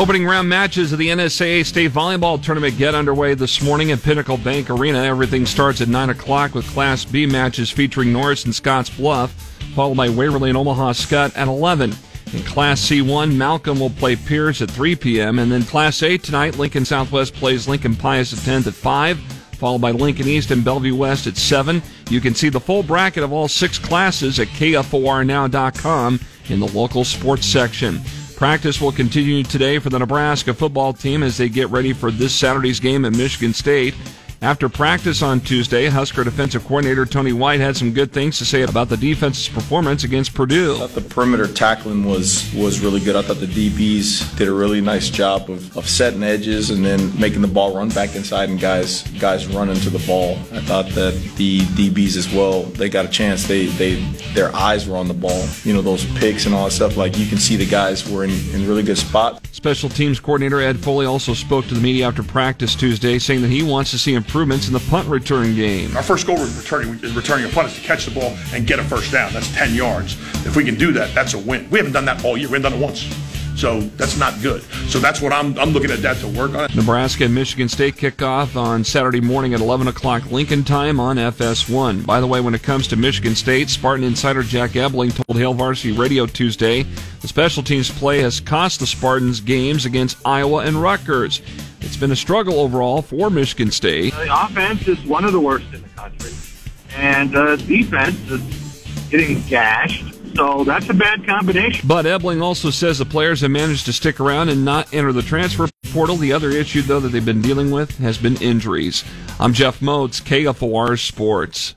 Opening round matches of the NSAA State Volleyball Tournament get underway this morning at Pinnacle Bank Arena. Everything starts at 9 o'clock with Class B matches featuring Norris and Scotts Bluff, followed by Waverly and Omaha Skutt at 11. In Class C1, Malcolm will play Pierce at 3 p.m. And then Class A tonight, Lincoln Southwest plays Lincoln Pius at 10th at 5, followed by Lincoln East and Bellevue West at 7. You can see the full bracket of all six classes at KFORnow.com in the local sports section. Practice will continue today for the Nebraska football team as they get ready for this Saturday's game at Michigan State. After practice on Tuesday, Husker defensive coordinator Tony White had some good things to say about the defense's performance against Purdue. I thought the perimeter tackling was was really good. I thought the DBs did a really nice job of, of setting edges and then making the ball run back inside and guys guys running to the ball. I thought that the DBs as well, they got a chance. They they their eyes were on the ball. You know, those picks and all that stuff. Like you can see the guys were in, in really good spot. Special teams coordinator Ed Foley also spoke to the media after practice Tuesday, saying that he wants to see improvements in the punt return game. Our first goal returning returning a punt is to catch the ball and get a first down. That's 10 yards. If we can do that, that's a win. We haven't done that all year. We haven't done it once. So that's not good. So that's what I'm, I'm looking at that to work on. Nebraska and Michigan State kick off on Saturday morning at 11 o'clock Lincoln time on FS1. By the way, when it comes to Michigan State, Spartan insider Jack Ebling told Hail Varsity Radio Tuesday the special teams play has cost the Spartans games against Iowa and Rutgers. It's been a struggle overall for Michigan State. The offense is one of the worst in the country, and uh, defense is getting gashed. So that's a bad combination. But Ebling also says the players have managed to stick around and not enter the transfer portal. The other issue, though, that they've been dealing with has been injuries. I'm Jeff Motz, KFOR Sports.